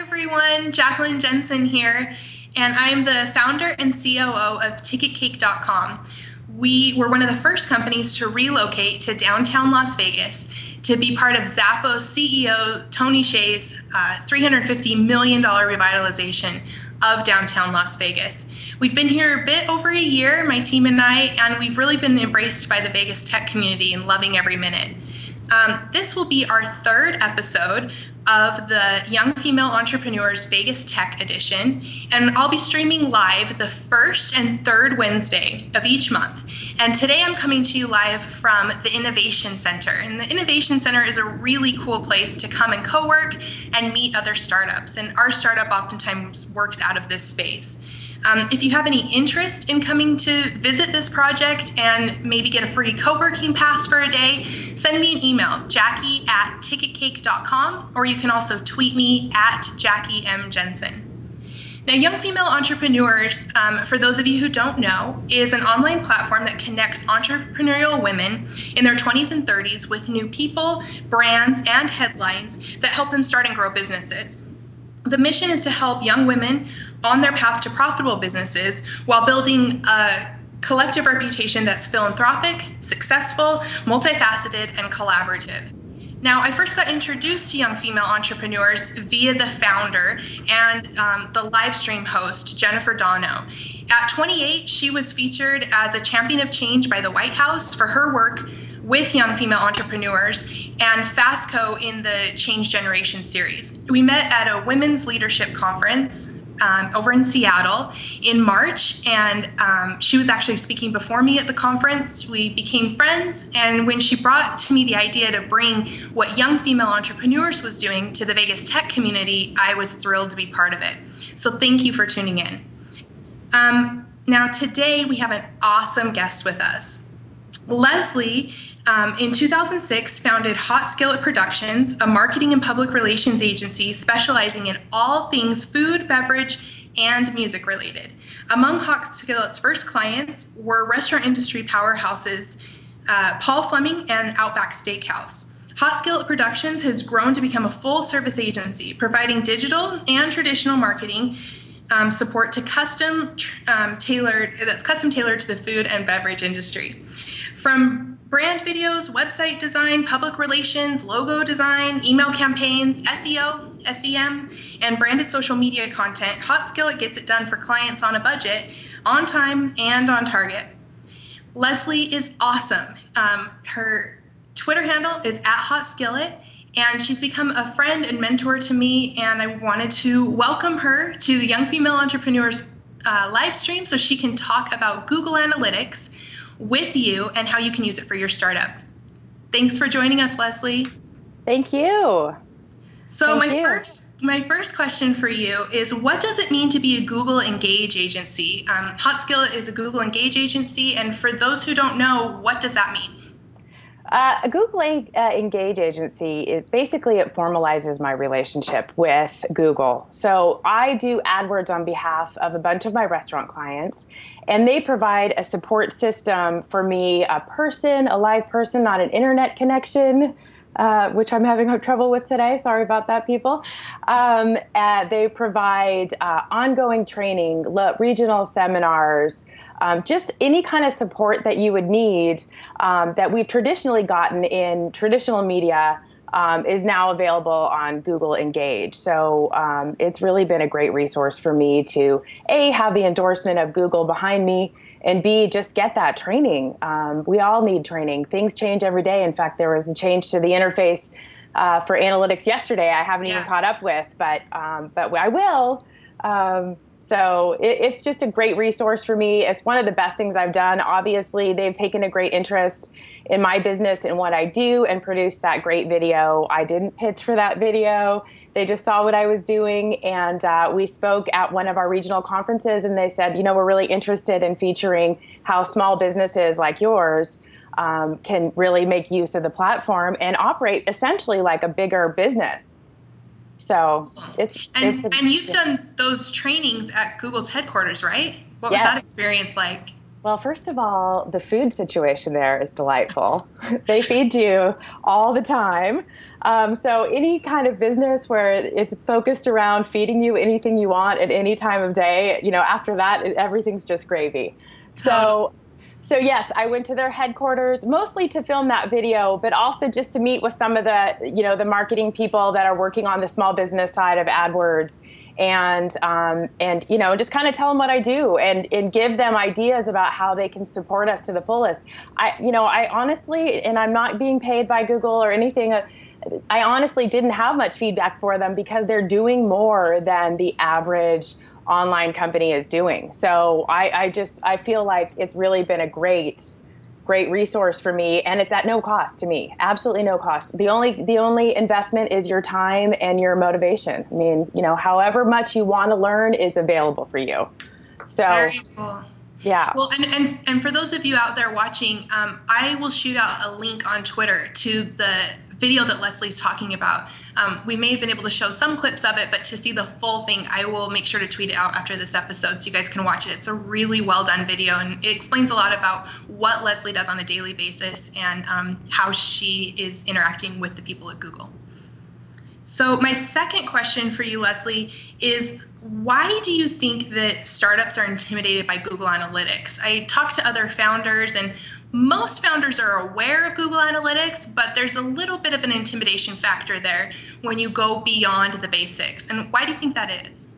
everyone, Jacqueline Jensen here, and I'm the founder and COO of TicketCake.com. We were one of the first companies to relocate to downtown Las Vegas to be part of Zappos CEO Tony Hsieh's uh, $350 million revitalization of downtown Las Vegas. We've been here a bit over a year, my team and I, and we've really been embraced by the Vegas tech community and loving every minute. Um, this will be our third episode of the Young Female Entrepreneurs Vegas Tech Edition, and I'll be streaming live the first and third Wednesday of each month. And today I'm coming to you live from the Innovation Center. And the Innovation Center is a really cool place to come and co work and meet other startups. And our startup oftentimes works out of this space. Um, if you have any interest in coming to visit this project and maybe get a free co working pass for a day, send me an email, jackie at ticketcake.com, or you can also tweet me at Jackie M. Jensen. Now, Young Female Entrepreneurs, um, for those of you who don't know, is an online platform that connects entrepreneurial women in their 20s and 30s with new people, brands, and headlines that help them start and grow businesses. The mission is to help young women on their path to profitable businesses while building a collective reputation that's philanthropic, successful, multifaceted, and collaborative. Now, I first got introduced to young female entrepreneurs via the founder and um, the live stream host, Jennifer Dono. At 28, she was featured as a champion of change by the White House for her work with young female entrepreneurs and FASTCO in the Change Generation series. We met at a women's leadership conference um, over in Seattle in March, and um, she was actually speaking before me at the conference. We became friends, and when she brought to me the idea to bring what young female entrepreneurs was doing to the Vegas tech community, I was thrilled to be part of it. So thank you for tuning in. Um, now, today we have an awesome guest with us. Leslie um, in 2006 founded Hot Skillet Productions, a marketing and public relations agency specializing in all things food, beverage, and music related. Among Hot Skillet's first clients were restaurant industry powerhouses uh, Paul Fleming and Outback Steakhouse. Hot Skillet Productions has grown to become a full service agency, providing digital and traditional marketing um, support to custom um, tailored that's custom tailored to the food and beverage industry. From brand videos, website design, public relations, logo design, email campaigns, SEO, SEM, and branded social media content, Hot Skillet gets it done for clients on a budget, on time, and on target. Leslie is awesome. Um, her Twitter handle is at Hot Skillet, and she's become a friend and mentor to me. And I wanted to welcome her to the Young Female Entrepreneurs uh, live stream so she can talk about Google Analytics with you and how you can use it for your startup. Thanks for joining us, Leslie. Thank you. So Thank my you. first my first question for you is what does it mean to be a Google Engage agency? Um, Hot Skillet is a Google Engage agency, and for those who don't know, what does that mean? Uh, a Google uh, Engage agency is basically it formalizes my relationship with Google. So I do AdWords on behalf of a bunch of my restaurant clients, and they provide a support system for me a person, a live person, not an internet connection. Uh, which I'm having trouble with today. Sorry about that, people. Um, uh, they provide uh, ongoing training, regional seminars, um, just any kind of support that you would need um, that we've traditionally gotten in traditional media um, is now available on Google Engage. So um, it's really been a great resource for me to A, have the endorsement of Google behind me, and B, just get that training. Um, we all need training. Things change every day. In fact, there was a change to the interface uh, for analytics yesterday. I haven't yeah. even caught up with, but um, but I will. Um, so it, it's just a great resource for me. It's one of the best things I've done. Obviously, they've taken a great interest in my business and what I do and produced that great video. I didn't pitch for that video. They just saw what I was doing, and uh, we spoke at one of our regional conferences. And they said, you know, we're really interested in featuring how small businesses like yours um, can really make use of the platform and operate essentially like a bigger business. So it's and, it's a, and you've done those trainings at Google's headquarters, right? What yes. was that experience like? Well, first of all, the food situation there is delightful. they feed you all the time. Um, so, any kind of business where it's focused around feeding you anything you want at any time of day, you know, after that, everything's just gravy. So, so yes, I went to their headquarters mostly to film that video, but also just to meet with some of the, you know, the marketing people that are working on the small business side of AdWords, and um, and you know, just kind of tell them what I do and and give them ideas about how they can support us to the fullest. I, you know, I honestly, and I'm not being paid by Google or anything. Uh, I honestly didn't have much feedback for them because they're doing more than the average online company is doing. So I, I just I feel like it's really been a great great resource for me and it's at no cost to me absolutely no cost the only the only investment is your time and your motivation i mean you know however much you want to learn is available for you so Very cool. yeah well and, and and for those of you out there watching um, i will shoot out a link on twitter to the video that Leslie's talking about. Um, we may have been able to show some clips of it, but to see the full thing, I will make sure to tweet it out after this episode so you guys can watch it. It's a really well done video and it explains a lot about what Leslie does on a daily basis and um, how she is interacting with the people at Google. So, my second question for you, Leslie, is why do you think that startups are intimidated by Google Analytics? I talked to other founders, and most founders are aware of Google Analytics, but there's a little bit of an intimidation factor there when you go beyond the basics. And why do you think that is?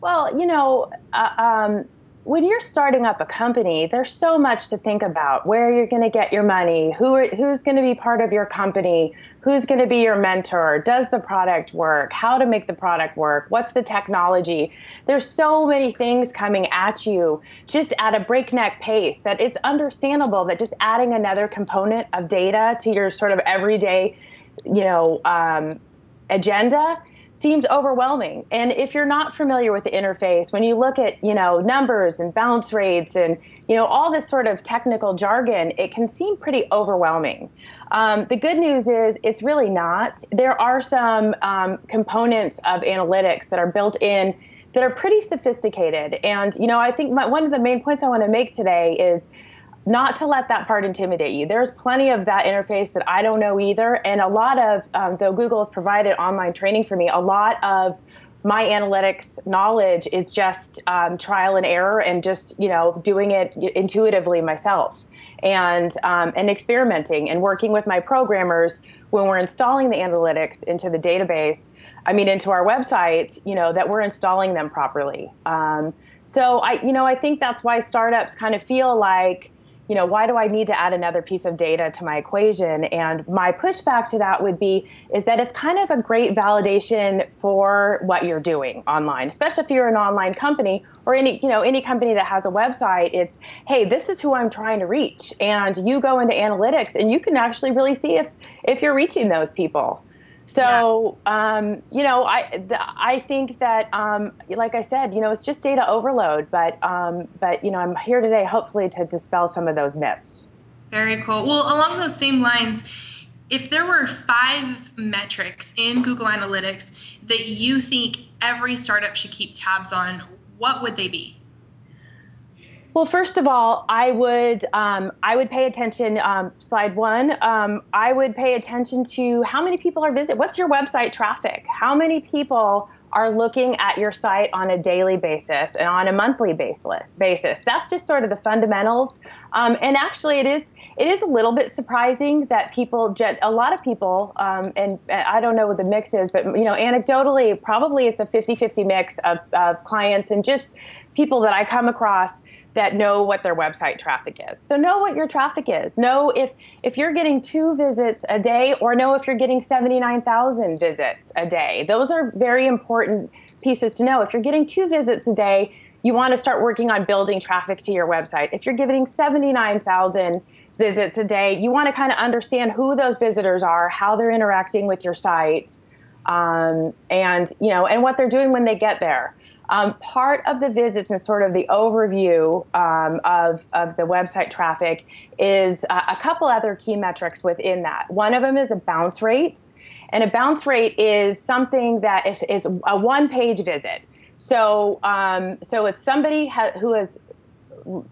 Well, you know, uh, um, when you're starting up a company, there's so much to think about where you're going to get your money, who who's going to be part of your company, who's going to be your mentor, does the product work, how to make the product work, what's the technology. There's so many things coming at you just at a breakneck pace that it's understandable that just adding another component of data to your sort of everyday, you know, um, agenda seems overwhelming. And if you're not familiar with the interface, when you look at, you know, numbers and bounce rates and, you know, all this sort of technical jargon, it can seem pretty overwhelming. Um, the good news is it's really not. There are some um, components of analytics that are built in that are pretty sophisticated. And, you know, I think my, one of the main points I want to make today is not to let that part intimidate you. There's plenty of that interface that I don't know either. And a lot of, um, though Google has provided online training for me, a lot of my analytics knowledge is just um, trial and error and just, you know, doing it intuitively myself and, um, and experimenting and working with my programmers when we're installing the analytics into the database, I mean, into our website, you know, that we're installing them properly. Um, so I, you know, I think that's why startups kind of feel like, you know, why do I need to add another piece of data to my equation? And my pushback to that would be is that it's kind of a great validation for what you're doing online, especially if you're an online company or any, you know, any company that has a website. It's, hey, this is who I'm trying to reach. And you go into analytics and you can actually really see if if you're reaching those people. So, yeah. um, you know, I I think that, um, like I said, you know, it's just data overload. But um, but you know, I'm here today, hopefully, to dispel some of those myths. Very cool. Well, along those same lines, if there were five metrics in Google Analytics that you think every startup should keep tabs on, what would they be? Well, first of all, I would um, I would pay attention. Um, slide one. Um, I would pay attention to how many people are visit. What's your website traffic? How many people are looking at your site on a daily basis and on a monthly basis? That's just sort of the fundamentals. Um, and actually, it is it is a little bit surprising that people, a lot of people, um, and I don't know what the mix is, but you know, anecdotally, probably it's a 50-50 mix of, of clients and just people that I come across that know what their website traffic is. So know what your traffic is. Know if if you're getting 2 visits a day or know if you're getting 79,000 visits a day. Those are very important pieces to know. If you're getting 2 visits a day, you want to start working on building traffic to your website. If you're getting 79,000 visits a day, you want to kind of understand who those visitors are, how they're interacting with your site, um, and you know, and what they're doing when they get there. Um, part of the visits and sort of the overview um, of, of the website traffic is uh, a couple other key metrics within that. One of them is a bounce rate. And a bounce rate is something that if is a one page visit. So, um, so it's somebody ha- who has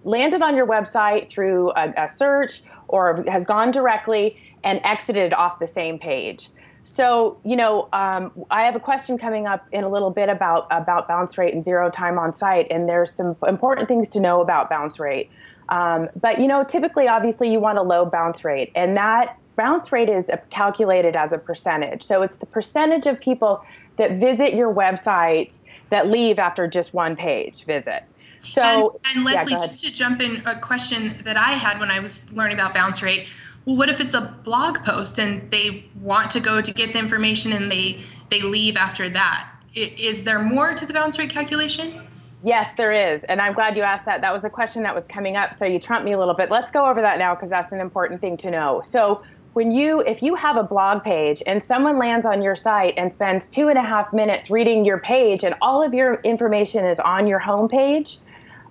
landed on your website through a, a search or has gone directly and exited off the same page. So, you know, um, I have a question coming up in a little bit about about bounce rate and zero time on site, and there's some important things to know about bounce rate. Um, but you know, typically, obviously, you want a low bounce rate, and that bounce rate is calculated as a percentage. So it's the percentage of people that visit your website that leave after just one page visit. So, and, and Leslie, yeah, just to jump in, a question that I had when I was learning about bounce rate. Well, what if it's a blog post and they want to go to get the information and they they leave after that? Is there more to the bounce rate calculation? Yes, there is. And I'm glad you asked that. That was a question that was coming up. So you trumped me a little bit. Let's go over that now because that's an important thing to know. So when you if you have a blog page and someone lands on your site and spends two and a half minutes reading your page and all of your information is on your homepage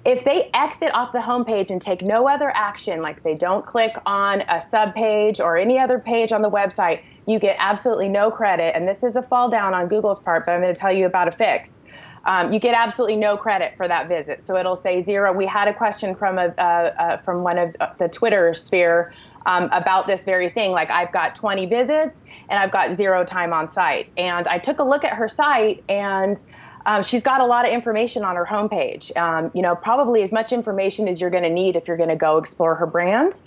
if they exit off the homepage and take no other action like they don't click on a sub page or any other page on the website you get absolutely no credit and this is a fall down on google's part but i'm going to tell you about a fix um, you get absolutely no credit for that visit so it'll say zero we had a question from a, uh, from one of the twitter sphere um, about this very thing. Like I've got 20 visits and I've got zero time on site. And I took a look at her site and um, she's got a lot of information on her homepage. Um, you know, probably as much information as you're going to need if you're going to go explore her brand.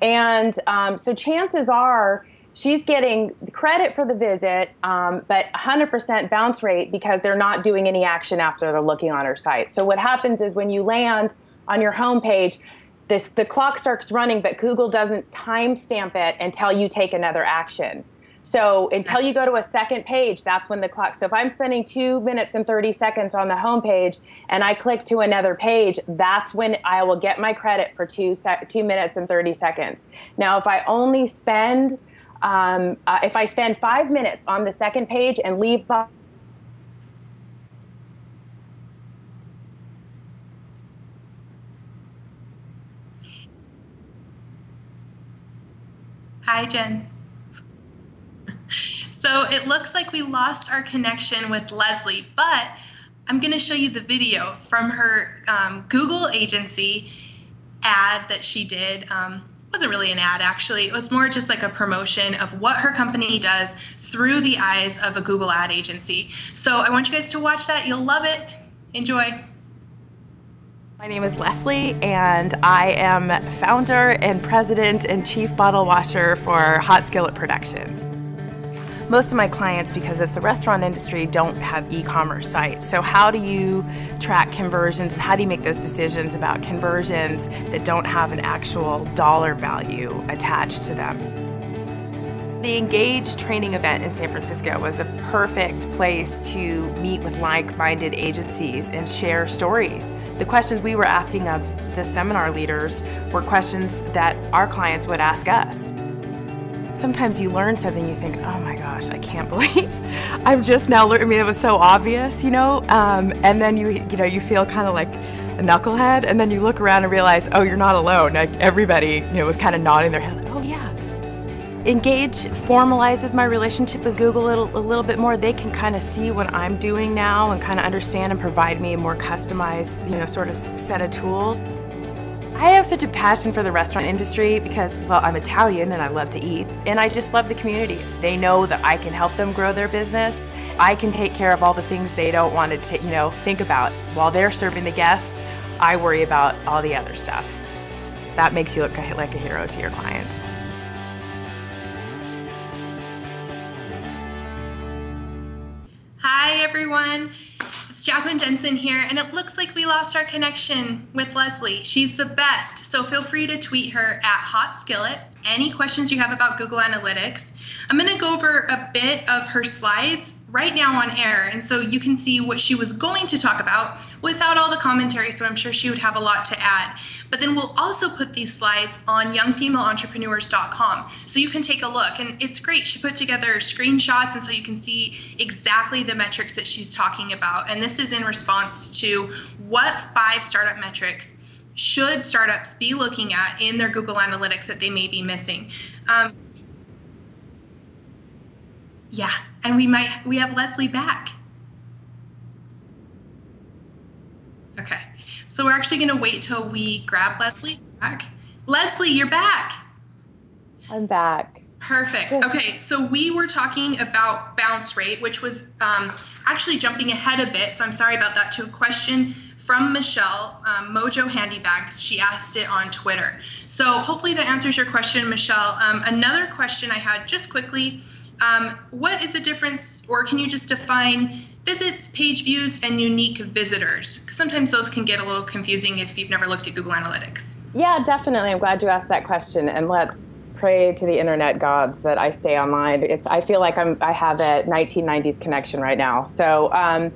And um, so chances are she's getting credit for the visit, um, but 100% bounce rate because they're not doing any action after they're looking on her site. So what happens is when you land on your homepage, this the clock starts running, but Google doesn't timestamp it until you take another action. So until you go to a second page, that's when the clock. So if I'm spending two minutes and 30 seconds on the home page and I click to another page, that's when I will get my credit for two sec- two minutes and 30 seconds. Now, if I only spend um, uh, if I spend five minutes on the second page and leave Hi, Jen. So it looks like we lost our connection with Leslie, but I'm going to show you the video from her um, Google agency ad that she did. Um, wasn't really an ad actually. It was more just like a promotion of what her company does through the eyes of a google ad agency. So i want you guys to watch that. You'll love it. Enjoy. My name is Leslie, and I am founder and president and chief bottle washer for Hot Skillet Productions. Most of my clients, because it's the restaurant industry, don't have e commerce sites. So, how do you track conversions and how do you make those decisions about conversions that don't have an actual dollar value attached to them? The Engage training event in San Francisco was a perfect place to meet with like minded agencies and share stories. The questions we were asking of the seminar leaders were questions that our clients would ask us. Sometimes you learn something, you think, oh my gosh, I can't believe I'm just now learning. I mean, it was so obvious, you know? Um, and then you, you know, you feel kind of like a knucklehead, and then you look around and realize, oh, you're not alone. Like everybody, you know, was kind of nodding their head, like, oh yeah, Engage formalizes my relationship with Google a little, a little bit more. They can kind of see what I'm doing now and kind of understand and provide me a more customized, you know, sort of set of tools. I have such a passion for the restaurant industry because, well, I'm Italian and I love to eat, and I just love the community. They know that I can help them grow their business. I can take care of all the things they don't want to, you know, think about while they're serving the guest. I worry about all the other stuff. That makes you look like a hero to your clients. Hi, everyone. It's Jacqueline Jensen here, and it looks like we lost our connection with Leslie. She's the best, so feel free to tweet her at Hot Skillet. Any questions you have about Google Analytics. I'm going to go over a bit of her slides right now on air, and so you can see what she was going to talk about without all the commentary, so I'm sure she would have a lot to add. But then we'll also put these slides on youngfemaleentrepreneurs.com so you can take a look. And it's great. She put together screenshots, and so you can see exactly the metrics that she's talking about. And this is in response to what five startup metrics should startups be looking at in their Google Analytics that they may be missing. Um, yeah, and we might we have Leslie back. Okay. So we're actually going to wait till we grab Leslie back. Leslie, you're back. I'm back. Perfect. Okay, so we were talking about bounce rate, which was um, actually jumping ahead a bit. So I'm sorry about that. To a question from Michelle, um, Mojo Handybags. She asked it on Twitter. So hopefully that answers your question, Michelle. Um, another question I had just quickly um, what is the difference, or can you just define visits, page views, and unique visitors? Because sometimes those can get a little confusing if you've never looked at Google Analytics. Yeah, definitely. I'm glad you asked that question. And let's pray to the internet gods that I stay online. It's I feel like I'm I have a 1990s connection right now. So um,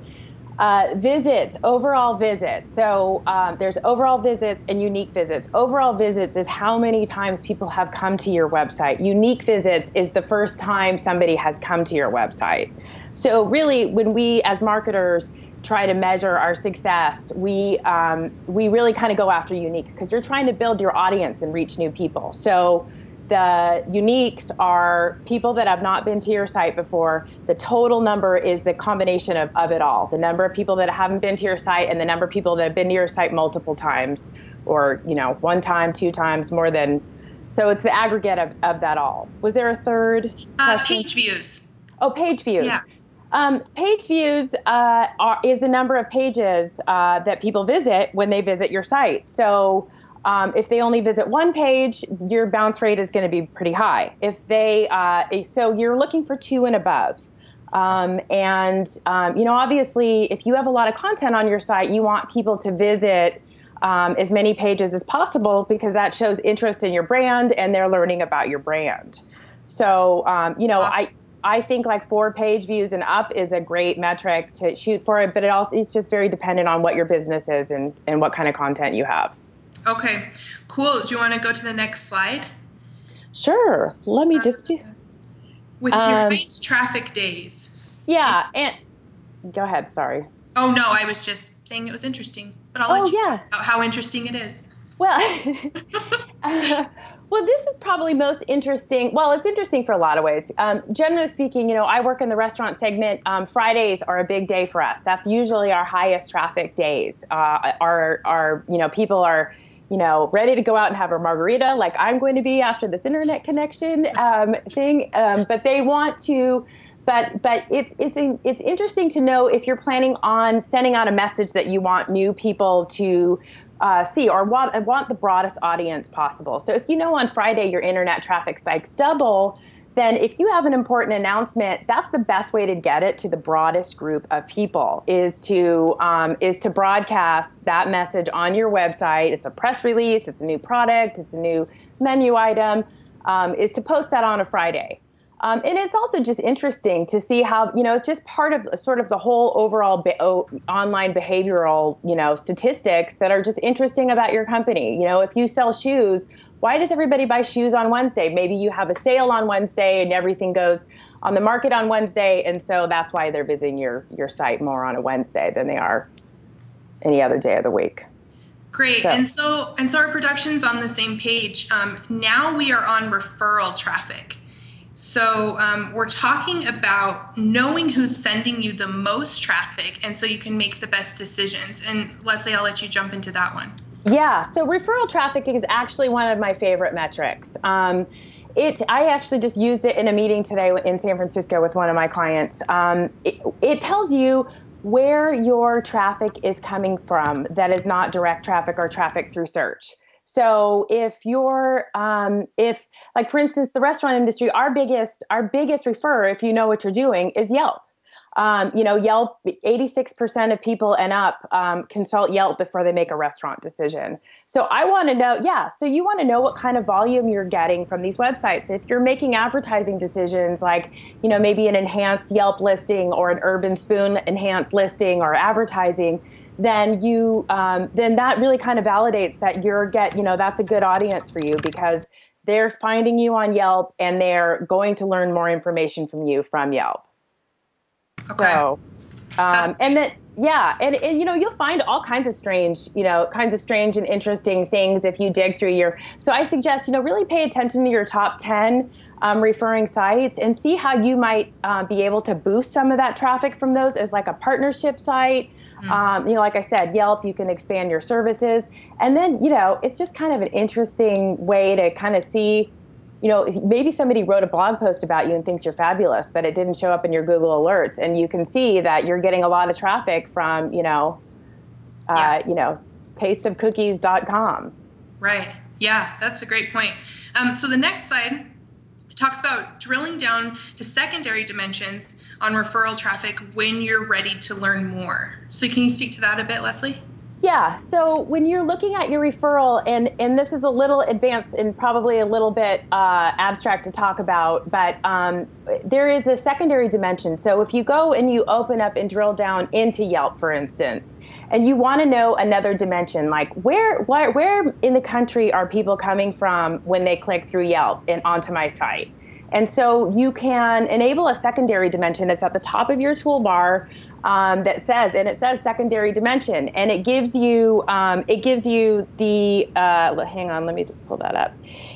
uh, visits, overall visits. So um, there's overall visits and unique visits. Overall visits is how many times people have come to your website. Unique visits is the first time somebody has come to your website. So really, when we as marketers try to measure our success, we um, we really kind of go after uniques because you're trying to build your audience and reach new people. So the uniques are people that have not been to your site before. The total number is the combination of, of it all the number of people that haven't been to your site and the number of people that have been to your site multiple times or, you know, one time, two times, more than. So it's the aggregate of, of that all. Was there a third? Uh, page views. Oh, page views. Yeah. Um, page views uh, are, is the number of pages uh, that people visit when they visit your site. So um, if they only visit one page, your bounce rate is going to be pretty high. If they, uh, so you're looking for two and above. Um, and um, you know, obviously, if you have a lot of content on your site, you want people to visit um, as many pages as possible because that shows interest in your brand and they're learning about your brand. So, um, you know, awesome. I. I think like four page views and up is a great metric to shoot for it, but it also is just very dependent on what your business is and, and what kind of content you have. Okay, cool. Do you want to go to the next slide? Sure. Let me just do. With um, your highest traffic days. Yeah, and go ahead. Sorry. Oh no, I was just saying it was interesting, but I'll oh, let you yeah. know how interesting it is. Well, uh, well, this is probably most interesting. Well, it's interesting for a lot of ways. Um, generally speaking, you know, I work in the restaurant segment. Um, Fridays are a big day for us. That's usually our highest traffic days. Uh, our, our, you know, people are you know, ready to go out and have a margarita like I'm going to be after this internet connection um, thing. Um, but they want to, but but it's it's it's interesting to know if you're planning on sending out a message that you want new people to uh, see or want want the broadest audience possible. So if you know on Friday your internet traffic spikes double then if you have an important announcement, that's the best way to get it to the broadest group of people is to um, is to broadcast that message on your website. It's a press release, it's a new product, it's a new menu item. Um, is to post that on a Friday. Um, and it's also just interesting to see how you know it's just part of sort of the whole overall be- o- online behavioral you know statistics that are just interesting about your company. You know, if you sell shoes, why does everybody buy shoes on Wednesday? Maybe you have a sale on Wednesday and everything goes on the market on Wednesday, and so that's why they're visiting your your site more on a Wednesday than they are any other day of the week. Great, so. and so and so our production's on the same page. Um, now we are on referral traffic. So um, we're talking about knowing who's sending you the most traffic, and so you can make the best decisions. And Leslie, I'll let you jump into that one. Yeah, so referral traffic is actually one of my favorite metrics. Um, it, I actually just used it in a meeting today in San Francisco with one of my clients. Um, it, it tells you where your traffic is coming from that is not direct traffic or traffic through search. So if you're, um, if like for instance, the restaurant industry, our biggest, our biggest refer, if you know what you're doing, is Yelp. Um, you know, Yelp, 86% of people and up um, consult Yelp before they make a restaurant decision. So I want to know, yeah, so you want to know what kind of volume you're getting from these websites. If you're making advertising decisions like, you know, maybe an enhanced Yelp listing or an Urban Spoon enhanced listing or advertising, then you um, then that really kind of validates that you're get you know that's a good audience for you because they're finding you on Yelp and they're going to learn more information from you from Yelp. Okay. So, um, and then yeah, and, and you know you'll find all kinds of strange, you know, kinds of strange and interesting things if you dig through your. So I suggest you know really pay attention to your top ten um, referring sites and see how you might uh, be able to boost some of that traffic from those as like a partnership site. Mm. Um, you know, like I said, Yelp, you can expand your services. And then, you know, it's just kind of an interesting way to kind of see, you know, maybe somebody wrote a blog post about you and thinks you're fabulous, but it didn't show up in your Google alerts. And you can see that you're getting a lot of traffic from, you know, uh, yeah. you know, tasteofcookies.com. Right. Yeah, that's a great point. Um, so the next slide talks about drilling down to secondary dimensions on referral traffic when you're ready to learn more. So can you speak to that a bit, Leslie? Yeah. So when you're looking at your referral, and and this is a little advanced and probably a little bit uh, abstract to talk about, but um, there is a secondary dimension. So if you go and you open up and drill down into Yelp, for instance, and you want to know another dimension, like where where where in the country are people coming from when they click through Yelp and onto my site? And so you can enable a secondary dimension that's at the top of your toolbar um, that says, and it says secondary dimension, and it gives you um, it gives you the uh, hang on, let me just pull that up.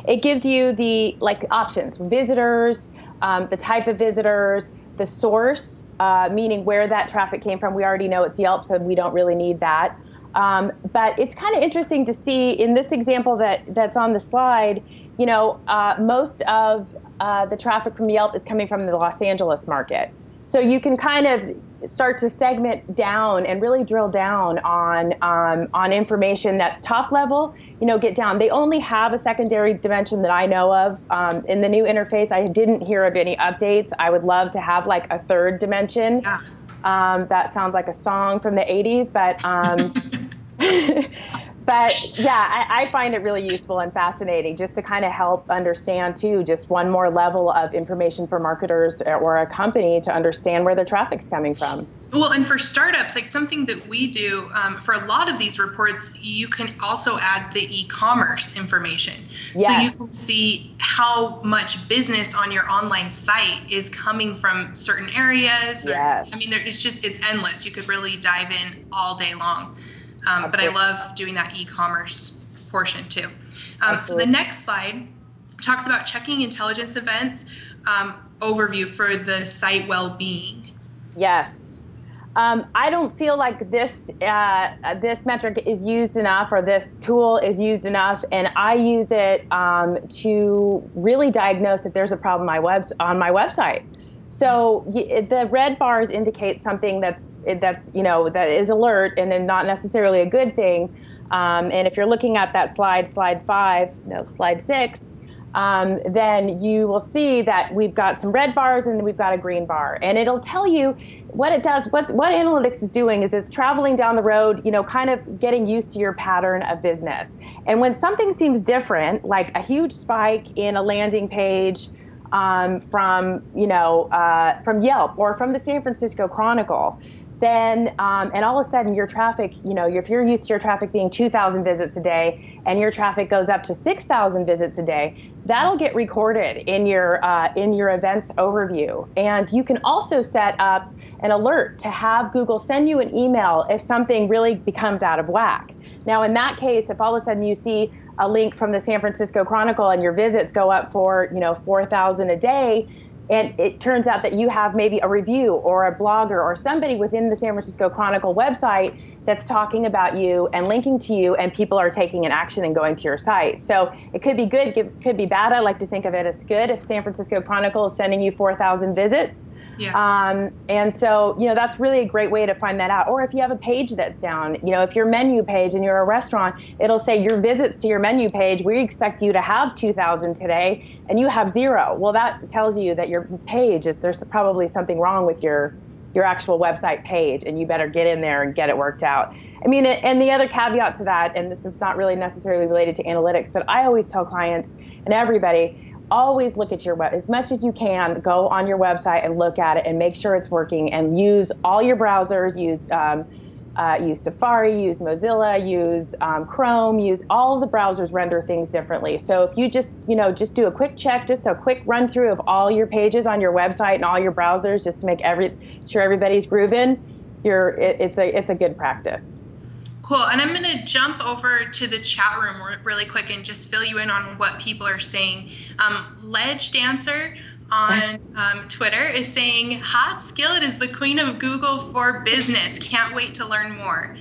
It gives you the like options, visitors, um, the type of visitors, the source, uh, meaning where that traffic came from. We already know it's Yelp, so we don't really need that. Um, but it's kind of interesting to see in this example that that's on the slide. You know, uh, most of uh, the traffic from Yelp is coming from the Los Angeles market. So you can kind of start to segment down and really drill down on um, on information that's top level. You know, get down. They only have a secondary dimension that I know of um, in the new interface. I didn't hear of any updates. I would love to have like a third dimension. Yeah. Um, that sounds like a song from the '80s, but. But yeah, I, I, find it really useful and fascinating just to kind of help understand too, just one more level of information for marketers or a company to understand where their traffic's coming from. Well, and for startups, like something that we do um, for a lot of these reports, you can also add the e-commerce information, yes. so you can see how much business on your online site is coming from certain areas. Or, yes. I mean, there, it's just it's endless. You could really dive in all day long. Um, but I love doing that e-commerce portion too. Um, so the next slide talks about checking intelligence events um, overview for the site well-being. Yes. Um, I don't feel like this uh, this metric is used enough, or this tool is used enough, and I use it um, to really diagnose if there's a problem my webs on my website. So the red bars indicate something that's that's you know that is alert and then not necessarily a good thing. Um, and if you're looking at that slide, slide five, no, slide six, um, then you will see that we've got some red bars and we've got a green bar, and it'll tell you what it does. What what analytics is doing is it's traveling down the road, you know, kind of getting used to your pattern of business. And when something seems different, like a huge spike in a landing page um, from you know uh, from Yelp or from the San Francisco Chronicle, then um, and all of a sudden your traffic, you know, if you're used to your traffic being 2,000 visits a day and your traffic goes up to 6,000 visits a day, that'll get recorded in your uh, in your events overview. And you can also set up an alert to have Google send you an email if something really becomes out of whack. Now, in that case, if all of a sudden you see a link from the San Francisco Chronicle and your visits go up for, you know, 4,000 a day, and it turns out that you have maybe a review or a blogger or somebody within the San Francisco Chronicle website that's talking about you and linking to you, and people are taking an action and going to your site. So it could be good, could be bad. I like to think of it as good if San Francisco Chronicle is sending you 4,000 visits. Yeah. Um, and so, you know, that's really a great way to find that out. Or if you have a page that's down, you know, if your menu page and you're a restaurant, it'll say your visits to your menu page, we expect you to have 2,000 today, and you have zero. Well, that tells you that your page is there's probably something wrong with your your actual website page, and you better get in there and get it worked out. I mean, and the other caveat to that, and this is not really necessarily related to analytics, but I always tell clients and everybody always look at your web as much as you can go on your website and look at it and make sure it's working and use all your browsers use um, uh, use Safari, use Mozilla, use um, Chrome, use all the browsers render things differently. So if you just, you know, just do a quick check, just a quick run through of all your pages on your website and all your browsers, just to make every sure everybody's grooving, you're it, it's a it's a good practice. Cool. And I'm going to jump over to the chat room really quick and just fill you in on what people are saying. Um, Ledge Dancer on um, Twitter is saying Hot Skillet is the queen of Google for business. Can't wait to learn more.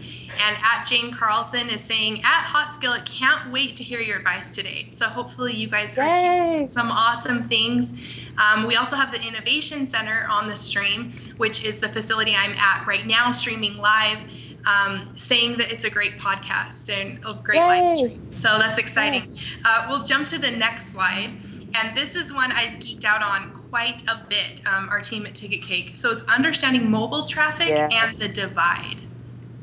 And at Jane Carlson is saying, at Hot Skillet, can't wait to hear your advice today. So hopefully you guys heard some awesome things. Um, we also have the Innovation Center on the stream, which is the facility I'm at right now, streaming live. Um, saying that it's a great podcast and a great Yay. live stream. So that's exciting. Uh, we'll jump to the next slide. And this is one I've geeked out on quite a bit, um, our team at Ticket Cake. So it's understanding mobile traffic yeah. and the divide.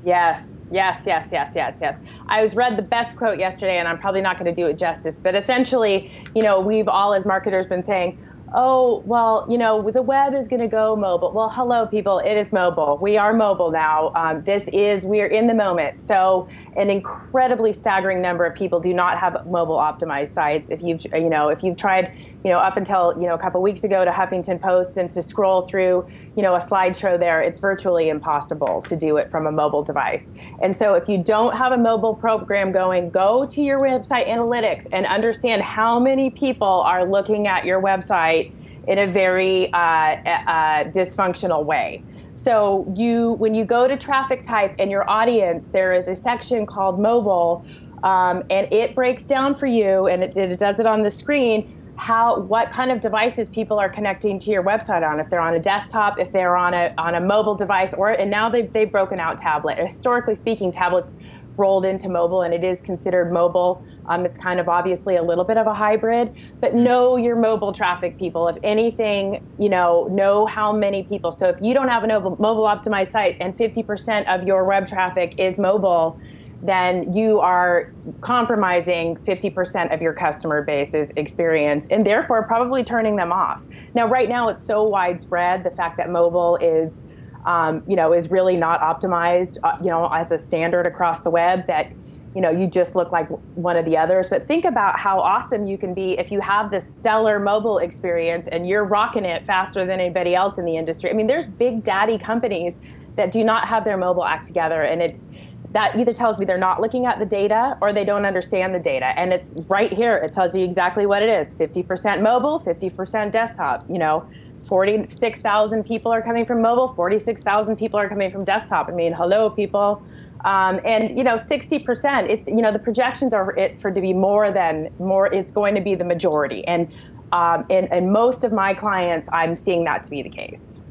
Yes, yes, yes, yes, yes, yes. I was read the best quote yesterday, and I'm probably not going to do it justice, but essentially, you know, we've all as marketers been saying, oh, well, you know, the web is going to go mobile. Well, hello, people. It is mobile. We are mobile now. Um, this is, we are in the moment. So, an incredibly staggering number of people do not have mobile optimized sites. If you've, you know, if you've tried, you know, up until, you know, a couple weeks ago to Huffington Post and to scroll through, you know, a slideshow there, it's virtually impossible to do it from a mobile device. And so, if you don't have a mobile program going, go to your website analytics and understand how many people are looking at your website in a very uh, uh, dysfunctional way. So you, when you go to traffic type and your audience, there is a section called mobile, um, and it breaks down for you, and it, it does it on the screen how what kind of devices people are connecting to your website on if they're on a desktop if they're on a on a mobile device or and now they've, they've broken out tablet historically speaking tablets rolled into mobile and it is considered mobile um, it's kind of obviously a little bit of a hybrid, but know your mobile traffic people. If anything, you know, know how many people. So if you don't have a mobile, mobile optimized site and 50% of your web traffic is mobile, then you are compromising 50% of your customer base's experience and therefore probably turning them off. Now, right now, it's so widespread the fact that mobile is. Um, you know, is really not optimized, uh, you know, as a standard across the web that you know you just look like one of the others but think about how awesome you can be if you have this stellar mobile experience and you're rocking it faster than anybody else in the industry i mean there's big daddy companies that do not have their mobile act together and it's that either tells me they're not looking at the data or they don't understand the data and it's right here it tells you exactly what it is 50% mobile 50% desktop you know 46,000 people are coming from mobile 46,000 people are coming from desktop i mean hello people um, and you know, 60%, it's you know, the projections are it for to be more than more, it's going to be the majority. And um, and, and most of my clients, I'm seeing that to be the case.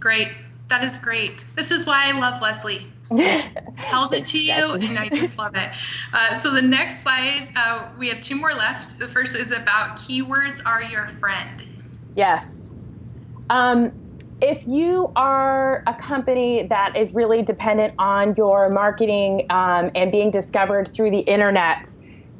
Great. That is great. This is why I love Leslie. Tells it to you, and I just love it. Uh, so the next slide, uh, we have two more left. The first is about keywords are your friend. Yes. Um, if you are a company that is really dependent on your marketing um, and being discovered through the internet,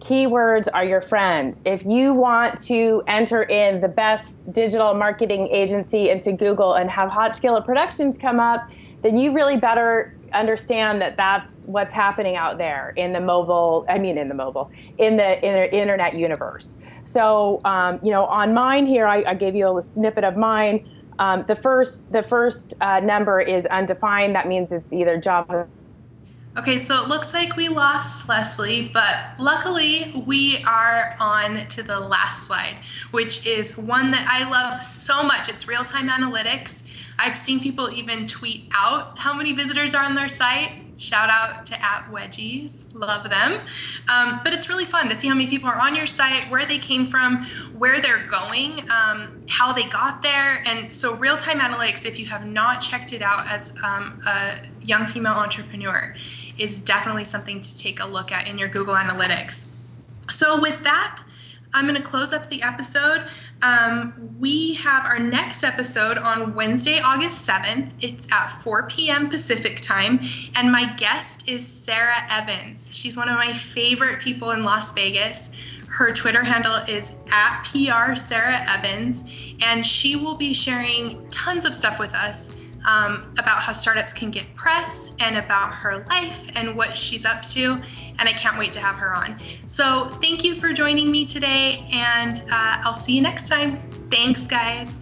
keywords are your friend. If you want to enter in the best digital marketing agency into Google and have Hot Skillet Productions come up, then you really better understand that that's what's happening out there in the mobile, I mean, in the mobile, in the, in the internet universe. So, um, you know, on mine here, I, I gave you a snippet of mine. Um, the first the first uh, number is undefined. That means it's either Java. Okay, so it looks like we lost Leslie, but luckily we are on to the last slide, which is one that I love so much. It's real time analytics. I've seen people even tweet out how many visitors are on their site. Shout out to at Wedgies, love them. Um, but it's really fun to see how many people are on your site, where they came from, where they're going, um, how they got there. And so, real time analytics, if you have not checked it out as um, a young female entrepreneur, is definitely something to take a look at in your Google Analytics. So, with that, I'm going to close up the episode. Um, we have our next episode on Wednesday, August 7th. It's at 4 p.m. Pacific time. And my guest is Sarah Evans. She's one of my favorite people in Las Vegas. Her Twitter handle is at PR Sarah Evans, and she will be sharing tons of stuff with us um, about how startups can get press and about her life and what she's up to. And I can't wait to have her on. So thank you for joining me today, and uh, I'll see you next time. Thanks, guys.